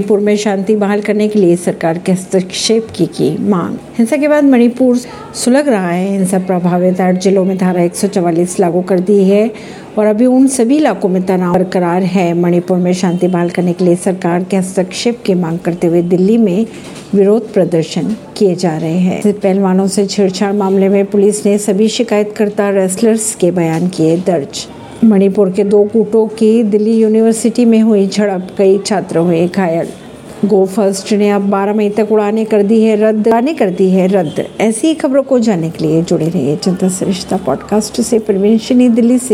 मणिपुर में शांति बहाल करने के लिए सरकार के हस्तक्षेप की की मांग। हिंसा के बाद मणिपुर सुलग रहा है। हिंसा प्रभावित आठ जिलों में धारा 144 लागू कर दी है और अभी उन सभी इलाकों में तनाव बरकरार है। मणिपुर में शांति बहाल करने के लिए सरकार के हस्तक्षेप की मांग करते हुए दिल्ली में विरोध प्रदर्शन किए जा रहे हैं। पहलवानों से छेड़छाड़ मामले में पुलिस ने सभी शिकायतकर्ता रेसलर्स के बयान किए दर्ज। मणिपुर के दो गुटों की दिल्ली यूनिवर्सिटी में हुई झड़प, कई छात्र हुए घायल। गो फ़र्स्ट ने अब 12 मई तक उड़ाने कर दी है, रद्द, उड़ाने कर दी है, रद्द। ऐसी खबरों को जानने के लिए जुड़े रहिए जनता सरिश्ता पॉडकास्ट से। परवीन दिल्ली से।